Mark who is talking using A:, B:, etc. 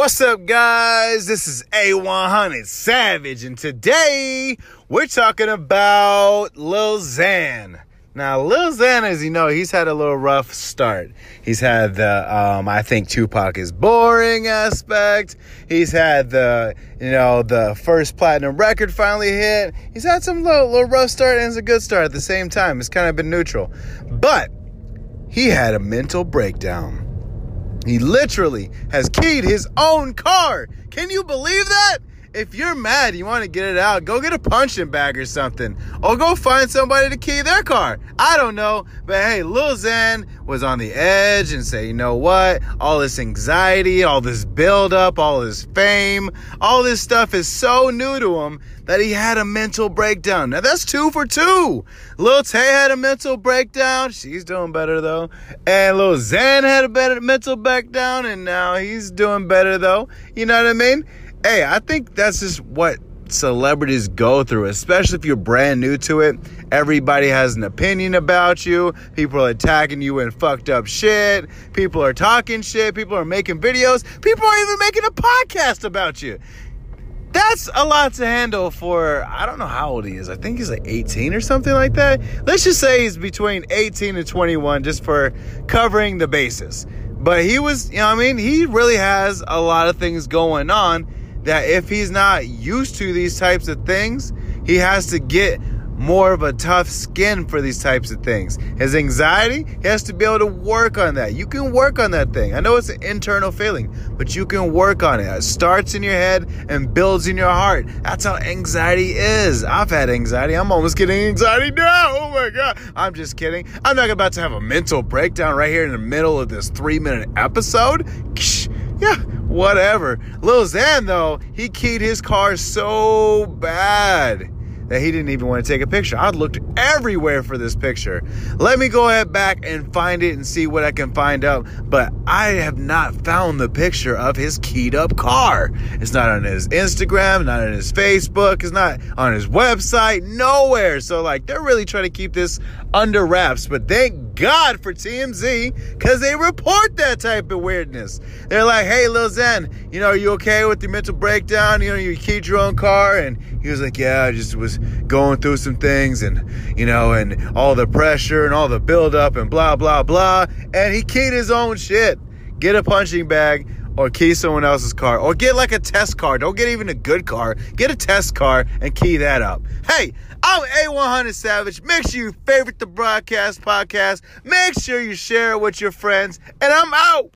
A: What's up, guys? This is A100 Savage, and today we're talking about Lil Xan. Now, Lil Xan, as you know, he's had a little rough start. He's had the, um, I think Tupac is boring aspect. He's had the, you know, the first platinum record finally hit. He's had some little, little rough start and it's a good start at the same time. It's kind of been neutral. But he had a mental breakdown. He literally has keyed his own car. Can you believe that? If you're mad, you want to get it out, go get a punching bag or something. Or go find somebody to key their car. I don't know. But hey, Lil Xan was on the edge and say, you know what? All this anxiety, all this buildup, all this fame, all this stuff is so new to him that he had a mental breakdown. Now that's two for two. Lil Tay had a mental breakdown. She's doing better though. And Lil Xan had a better mental breakdown and now he's doing better though. You know what I mean? Hey, I think that's just what celebrities go through, especially if you're brand new to it. Everybody has an opinion about you. People are attacking you and fucked up shit. People are talking shit. People are making videos. People are even making a podcast about you. That's a lot to handle for, I don't know how old he is. I think he's like 18 or something like that. Let's just say he's between 18 and 21 just for covering the bases. But he was, you know I mean? He really has a lot of things going on that if he's not used to these types of things, he has to get more of a tough skin for these types of things. His anxiety, he has to be able to work on that. You can work on that thing. I know it's an internal feeling, but you can work on it. It starts in your head and builds in your heart. That's how anxiety is. I've had anxiety. I'm almost getting anxiety now. Oh my God. I'm just kidding. I'm not about to have a mental breakdown right here in the middle of this three minute episode. Yeah, whatever. Lil Xan, though, he keyed his car so bad that he didn't even want to take a picture. I looked everywhere for this picture. Let me go ahead back and find it and see what I can find out. But I have not found the picture of his keyed up car. It's not on his Instagram, not on his Facebook, it's not on his website, nowhere. So, like, they're really trying to keep this under wraps. But thank God for TMZ because they report that type of weirdness. They're like, hey, Lil Xan, you know, are you okay with your mental breakdown? You know, you keyed your own car. And he was like, yeah, I just was going through some things and, you know, and all the pressure and all the buildup and blah, blah, blah. And he keyed his own shit. Get a punching bag or key someone else's car or get like a test car. Don't get even a good car. Get a test car and key that up. Hey, I'm A100 Savage. Make sure you favorite the broadcast podcast. Make sure you share it with your friends. And I'm out.